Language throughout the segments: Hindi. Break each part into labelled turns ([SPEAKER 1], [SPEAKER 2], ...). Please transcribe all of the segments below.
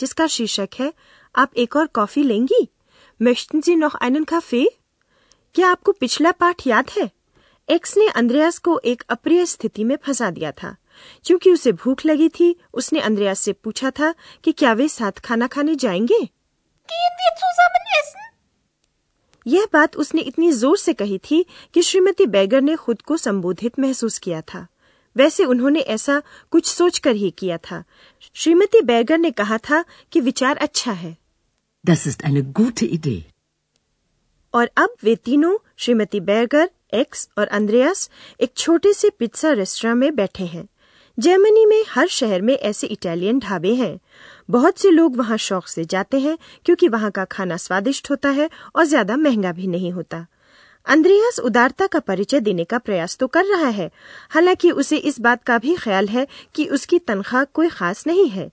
[SPEAKER 1] जिसका शीर्षक है, आप एक और कॉफ़ी लेंगी? möchten Sie noch einen Kaffee? क्या आपको पिछला पाठ याद है? एक्स ने अंद्रयास को एक अप्रिय स्थिति में फंसा दिया था। क्योंकि उसे भूख लगी थी, उसने अंद्रयास से पूछा था कि क्या वे साथ खाना खाने जाएँगे? यह बात उसने इतनी ज़ोर से कही थी कि श्रीमती बैगर ने खुद को संबोधित महसूस किया था। वैसे उन्होंने ऐसा कुछ सोचकर ही किया था। श्रीमती बैगर ने कहा था कि विचार अच्छा है।
[SPEAKER 2] Das ist eine gute Idee.
[SPEAKER 1] और अब वे तीनों श्रीमती बैगर एक्स और अंद्रयास एक छोटे से पिज्जा रेस्टोरेंट में बैठे हैं। जर्मनी में हर शहर में ऐसे इटालियन ढाबे हैं। बहुत से लोग वहाँ शौक से जाते हैं क्योंकि वहाँ का खाना स्वादिष्ट होता है और ज़्यादा महँगा भी नहीं होता। अंद्रयास उदारता का परिचय देने का प्रयास तो कर रहा है। हालाँकि उसे इस बात का भी ख्याल है कि उसकी तनख्वाह कोई खास नहीं है।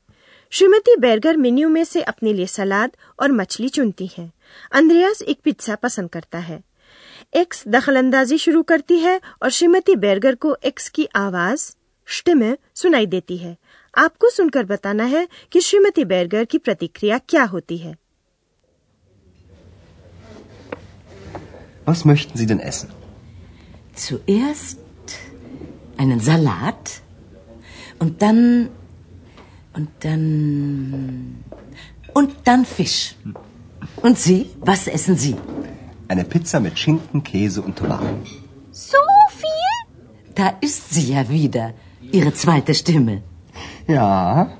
[SPEAKER 1] श्रीमती बैरगर मेन्यू में से अपने लिए सलाद और मछली चुनती है। अंद्रयास एक पिज्जा पसंद करता है। एक्स दखलंदाजी शुरू करती है और श्रीमती बैरगर को एक्स की आवाज़, स्टिमे सुनाई देती है। आपको सुनकर बताना है कि श्रीमती बैरगर की प्रतिक्रिया क्या होती है।
[SPEAKER 3] was möchten Sie denn essen?
[SPEAKER 2] Zuerst einen Salat und dann und dann und dann Fisch. Und Sie, was essen Sie?
[SPEAKER 3] Eine Pizza mit Schinken, Käse und Tomaten.
[SPEAKER 1] So viel?
[SPEAKER 2] Da ist sie ja wieder, Ihre zweite Stimme.
[SPEAKER 3] Ja,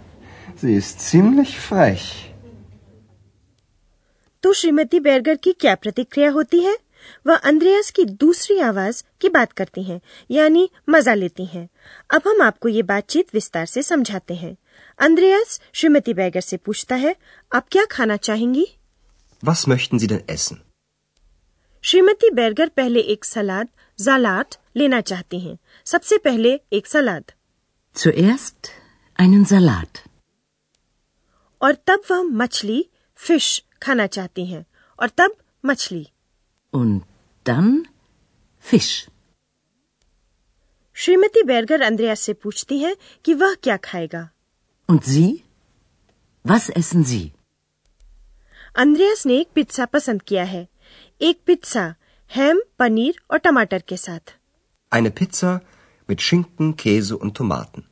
[SPEAKER 3] sie ist ziemlich frech.
[SPEAKER 1] तो श्रीमती बैरगर की क्या प्रतिक्रिया होती है वह अंद्रयास की दूसरी आवाज़ की बात करती हैं, यानी मज़ा लेती हैं। अब हम आपको ये बातचीत विस्तार से समझाते हैं अंद्रयास श्रीमती बैगर से पूछता है आप क्या खाना चाहेंगी
[SPEAKER 3] Was möchten Sie denn essen?
[SPEAKER 1] Shrimati बैरगर पहले एक सलाद जालाट लेना चाहती हैं। सबसे पहले एक सलाद
[SPEAKER 2] Zuerst einen Salat.
[SPEAKER 1] और तब वह मछली फ़िश खाना चाहती हैं और तब मछली
[SPEAKER 2] Und dann Fisch.
[SPEAKER 1] श्रीमती बैरगर अंद्रयास से पूछती है कि वह क्या खाएगा
[SPEAKER 2] Und Sie? Was essen Sie?
[SPEAKER 1] अंद्रयास ने एक पिज्जा पसंद किया है एक पिज्जा हैम पनीर और टमाटर के साथ
[SPEAKER 3] Eine Pizza mit Schinken, Käse und Tomaten.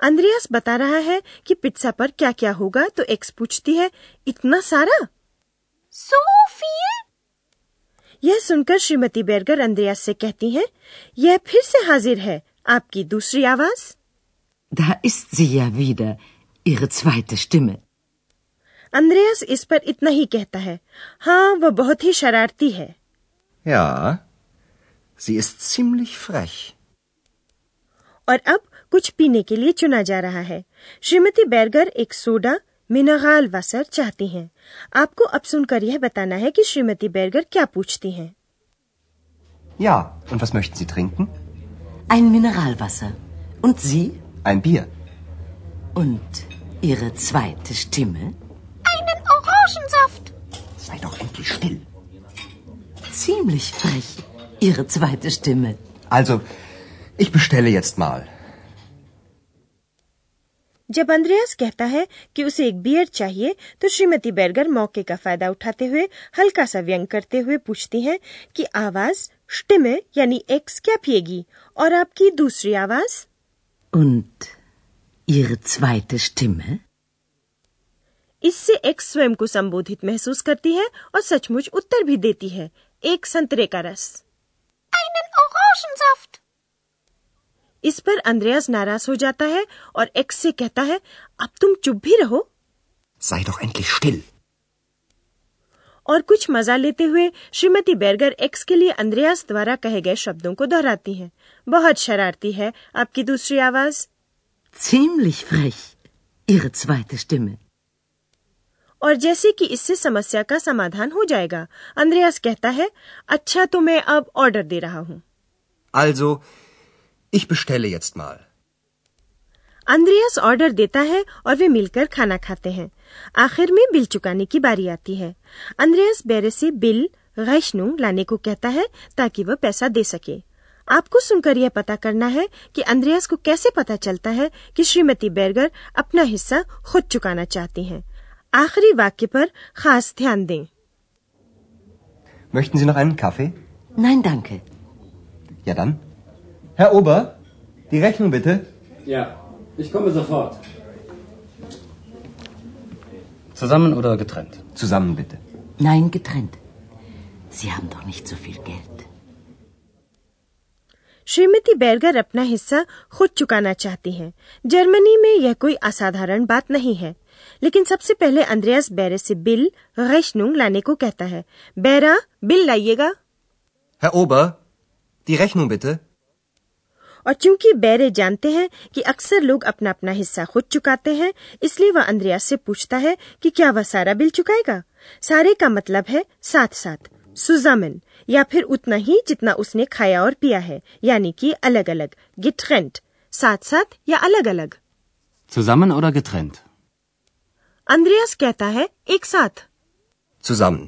[SPEAKER 1] अंद्रयास बता रहा है कि पिज्जा पर क्या क्या होगा तो एक्स पूछती है इतना सारा सो यह सुनकर श्रीमती बैरगर अंद्रयास से कहती हैं यह फिर से हाजिर है आपकी दूसरी आवाज़
[SPEAKER 2] Da ist sie ja wieder, Ihre zweite Stimme.
[SPEAKER 1] अंद्रयास इस पर इतना ही कहता है हाँ वह बहुत ही शरारती है
[SPEAKER 3] Ja, sie ist ziemlich frech.
[SPEAKER 1] और अब कुछ पीने के लिए चुना जा रहा है श्रीमती बैरगर एक सोडा मिनरल वासर चाहती हैं। आपको अब सुनकर यह बताना है कि श्रीमती बैरगर क्या पूछती हैं।
[SPEAKER 3] Ja, und was möchten Sie trinken?
[SPEAKER 2] Ein Mineralwasser. Und Sie?
[SPEAKER 3] Ein Bier.
[SPEAKER 2] Und Ihre zweite Stimme?
[SPEAKER 1] Einen Orangensaft.
[SPEAKER 3] Sei doch endlich still.
[SPEAKER 2] Ziemlich frech, Ihre zweite Stimme.
[SPEAKER 3] Also, ich bestelle jetzt mal.
[SPEAKER 1] जब अंद्रयास कहता है कि उसे एक बियर चाहिए तो श्रीमती बैरगर मौके का फ़ायदा उठाते हुए हल्का सा व्यंग करते हुए पूछती हैं कि आवाज़ स्टिमे यानी एक्स क्या पिएगी? और आपकी दूसरी आवाज़?
[SPEAKER 2] Und Ihre zweite Stimme?
[SPEAKER 1] इससे एक्स स्वयं को संबोधित महसूस करती है और सचमुच उत्तर भी देती है एक संतरे का रस। इस पर अंद्रयास नाराज़ हो जाता है और एक्स से कहता है अब तुम चुप भी रहो
[SPEAKER 3] Sei doch endlich still.
[SPEAKER 1] और कुछ मज़ा लेते हुए श्रीमती बैरगर एक्स के लिए अंद्रयास द्वारा कहे गए शब्दों को दोहराती हैं। बहुत शरारती है आपकी दूसरी आवाज़
[SPEAKER 2] Ziemlich frech, Ihre zweite Stimme.
[SPEAKER 1] और जैसे कि इससे समस्या का समाधान हो जाएगा अंद्रयास कहता है अच्छा तो मैं अब ऑर्डर दे रहा हूँ
[SPEAKER 3] Also, ich bestelle jetzt mal.
[SPEAKER 1] Andreas order देता है और वे मिलकर खाना खाते हैं आखिर में बिल चुकाने की बारी आती है अंद्रयास बेरे से बिल गैशनु लाने को कहता है ताकि वह पैसा दे सके आपको सुनकर यह पता करना है कि अंद्रयास को कैसे पता चलता है कि श्रीमती बेरगर अपना हिस्सा खुद चुकाना चाहती हैं आखिरी वाक्य पर खास ध्यान दें
[SPEAKER 3] Möchten Sie noch einen Kaffee?
[SPEAKER 2] Nein, danke.
[SPEAKER 3] Ja dann. Herr Ober, die Rechnung bitte.
[SPEAKER 4] Ja, ich komme sofort.
[SPEAKER 5] Zusammen oder getrennt?
[SPEAKER 3] Zusammen bitte.
[SPEAKER 2] Nein, getrennt. Sie haben doch nicht so viel Geld.
[SPEAKER 1] Shrimati Berger अपना हिस्सा खुद चुकाना चाहती हैं। जर्मनी में यह कोई असाधारण बात नहीं है लेकिन सबसे पहले अंद्रयास बेरे से बिल रेशनुंग लाने को कहता है बेरा बिल लाइएगा
[SPEAKER 3] Herr Ober, die Rechnung bitte.
[SPEAKER 1] और चूँकि बेरे जानते हैं कि अक्सर लोग अपना अपना हिस्सा खुद चुकाते हैं इसलिए वह अंद्रयास से पूछता है कि क्या वह सारा बिल चुकाएगा सारे का मतलब है साथ साथ सुजामन या फिर उतना ही जितना उसने खाया और पिया है यानी कि अलग अलग गिटरेंट साथ साथ या अलग अलग
[SPEAKER 5] Zusammen oder getrennt?
[SPEAKER 1] अंद्रयास कहता है एक साथ
[SPEAKER 3] Zusammen.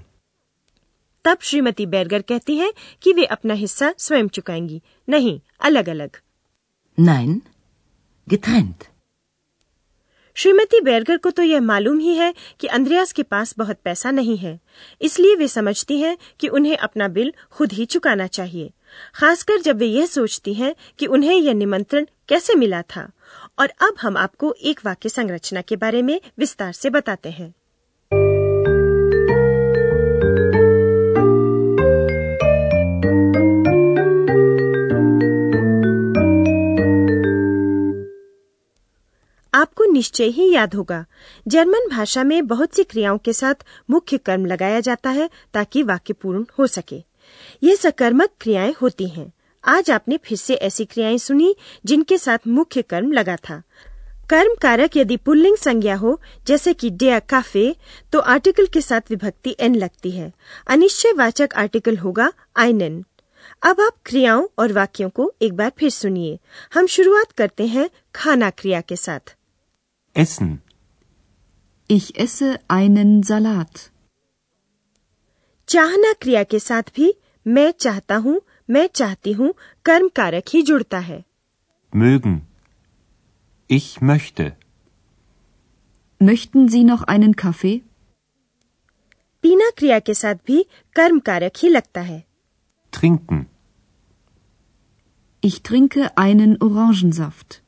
[SPEAKER 1] तब श्रीमती बैरगर कहती हैं कि वे अपना हिस्सा स्वयं चुकाएँगी नहीं अलग अलग
[SPEAKER 2] Nein, getrennt.
[SPEAKER 1] श्रीमती बेरगर को तो यह मालूम ही है कि अंद्रयास के पास बहुत पैसा नहीं है। इसलिए वे समझती हैं कि उन्हें अपना बिल खुद ही चुकाना चाहिए। खासकर जब वे यह सोचती हैं कि उन्हें यह निमंत्रण कैसे मिला था। और अब हम आपको एक वाक्य संरचना के बारे में विस्तार से बताते हैं। निश्चय ही याद होगा। जर्मन भाषा में बहुत सी क्रियाओं के साथ मुख्य कर्म लगाया जाता है ताकि वाक्य पूर्ण हो सके। ये सकर्मक क्रियाएँ होती हैं। आज आपने फिर से ऐसी क्रियाएँ सुनी जिनके साथ मुख्य कर्म लगा था। कर्म कारक यदि पुल्लिंग संज्ञा हो, जैसे कि डेया काफे तो आर्टिकल के साथ विभक्ति एन लगती है। अनिश्चयवाचक आर्टिकल होगा आइनन। अब आप क्रियाओं और वाक्यों को एक बार फिर सुनिए। हम शुरुआत करते हैं खाना क्रिया के साथ।
[SPEAKER 5] Essen.
[SPEAKER 6] Ich esse einen Salat.
[SPEAKER 1] चाहना क्रिया के साथ भी मैं चाहता हूँ मैं चाहती हूँ कर्म कारक ही जुड़ता है
[SPEAKER 5] Mögen. Ich möchte.
[SPEAKER 6] Möchten Sie noch einen Kaffee?
[SPEAKER 1] पीना क्रिया के साथ भी कर्म कारक ही लगता है
[SPEAKER 5] Trinken.
[SPEAKER 6] Ich trinke einen Orangensaft.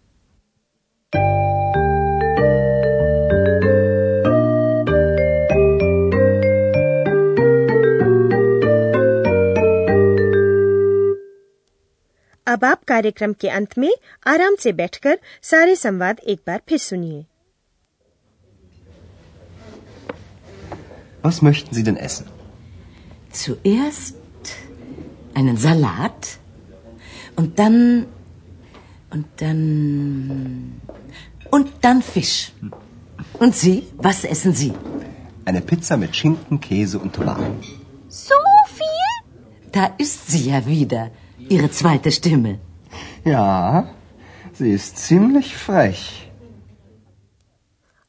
[SPEAKER 1] अब आप कार्यक्रम के अंत में आराम से बैठकर सारे संवाद एक बार फिर सुनिए
[SPEAKER 3] Was möchten Sie denn essen?
[SPEAKER 2] Zuerst einen Salat und dann und dann und dann Fisch. Und Sie, was essen Sie?
[SPEAKER 3] Eine Pizza mit Schinken, Käse und Tomaten.
[SPEAKER 2] So viel? Da ist sie ja wieder, Ihre zweite Stimme.
[SPEAKER 3] Ja, sie ist ziemlich frech.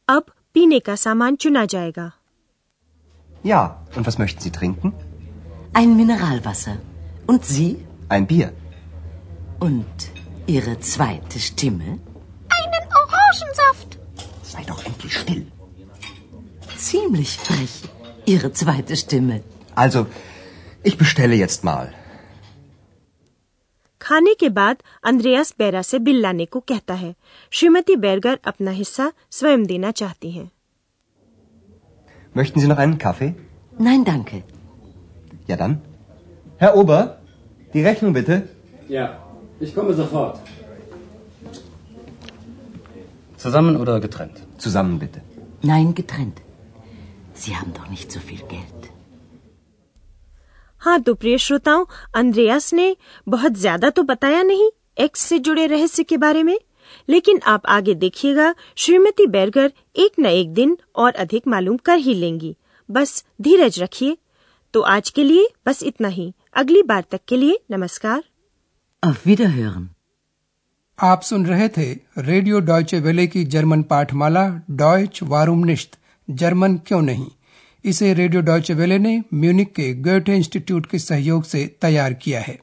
[SPEAKER 1] Ab Pineka saman chuna.
[SPEAKER 3] Ja, und was möchten Sie trinken?
[SPEAKER 2] Ein Mineralwasser. Und Sie?
[SPEAKER 3] Ein Bier.
[SPEAKER 2] Und Ihre zweite Stimme?
[SPEAKER 7] Einen Orangensaft.
[SPEAKER 3] Sei doch endlich still.
[SPEAKER 2] Ziemlich frech, Ihre zweite Stimme.
[SPEAKER 3] Also, ich bestelle jetzt mal.
[SPEAKER 1] खाने के बाद अंद्रयास बेरा से बिल लाने को कहता है श्रीमती बेरगर अपना हिस्सा स्वयं देना चाहती हैं
[SPEAKER 3] Möchten Sie noch einen Kaffee?
[SPEAKER 2] Nein, danke.
[SPEAKER 3] Ja dann. Herr Ober, die Rechnung bitte.
[SPEAKER 4] Ja, ich komme sofort.
[SPEAKER 5] Zusammen oder getrennt?
[SPEAKER 3] Zusammen bitte.
[SPEAKER 2] Nein, getrennt. Sie haben doch nicht so viel Geld.
[SPEAKER 1] हाँ तो प्रिय श्रोताओं अंद्रयास ने बहुत ज़्यादा तो बताया नहीं एक्स से जुड़े रहस्य के बारे में लेकिन आप आगे देखिएगा श्रीमती बैरगर एक न एक दिन और अधिक मालूम कर ही लेंगी। बस धीरज रखिए। तो आज के लिए बस इतना ही। अगली बार तक के लिए नमस्कार.
[SPEAKER 8] आप सुन रहे थे रेडियो डॉयचे वेले की जर्मन पाठमाला डॉयच वारूम निश्त जर्मन क्यों नहीं? इसे रेडियो डॉयचे ने म्यूनिक के गोटे इंस्टीट्यूट के सहयोग से तैयार किया है।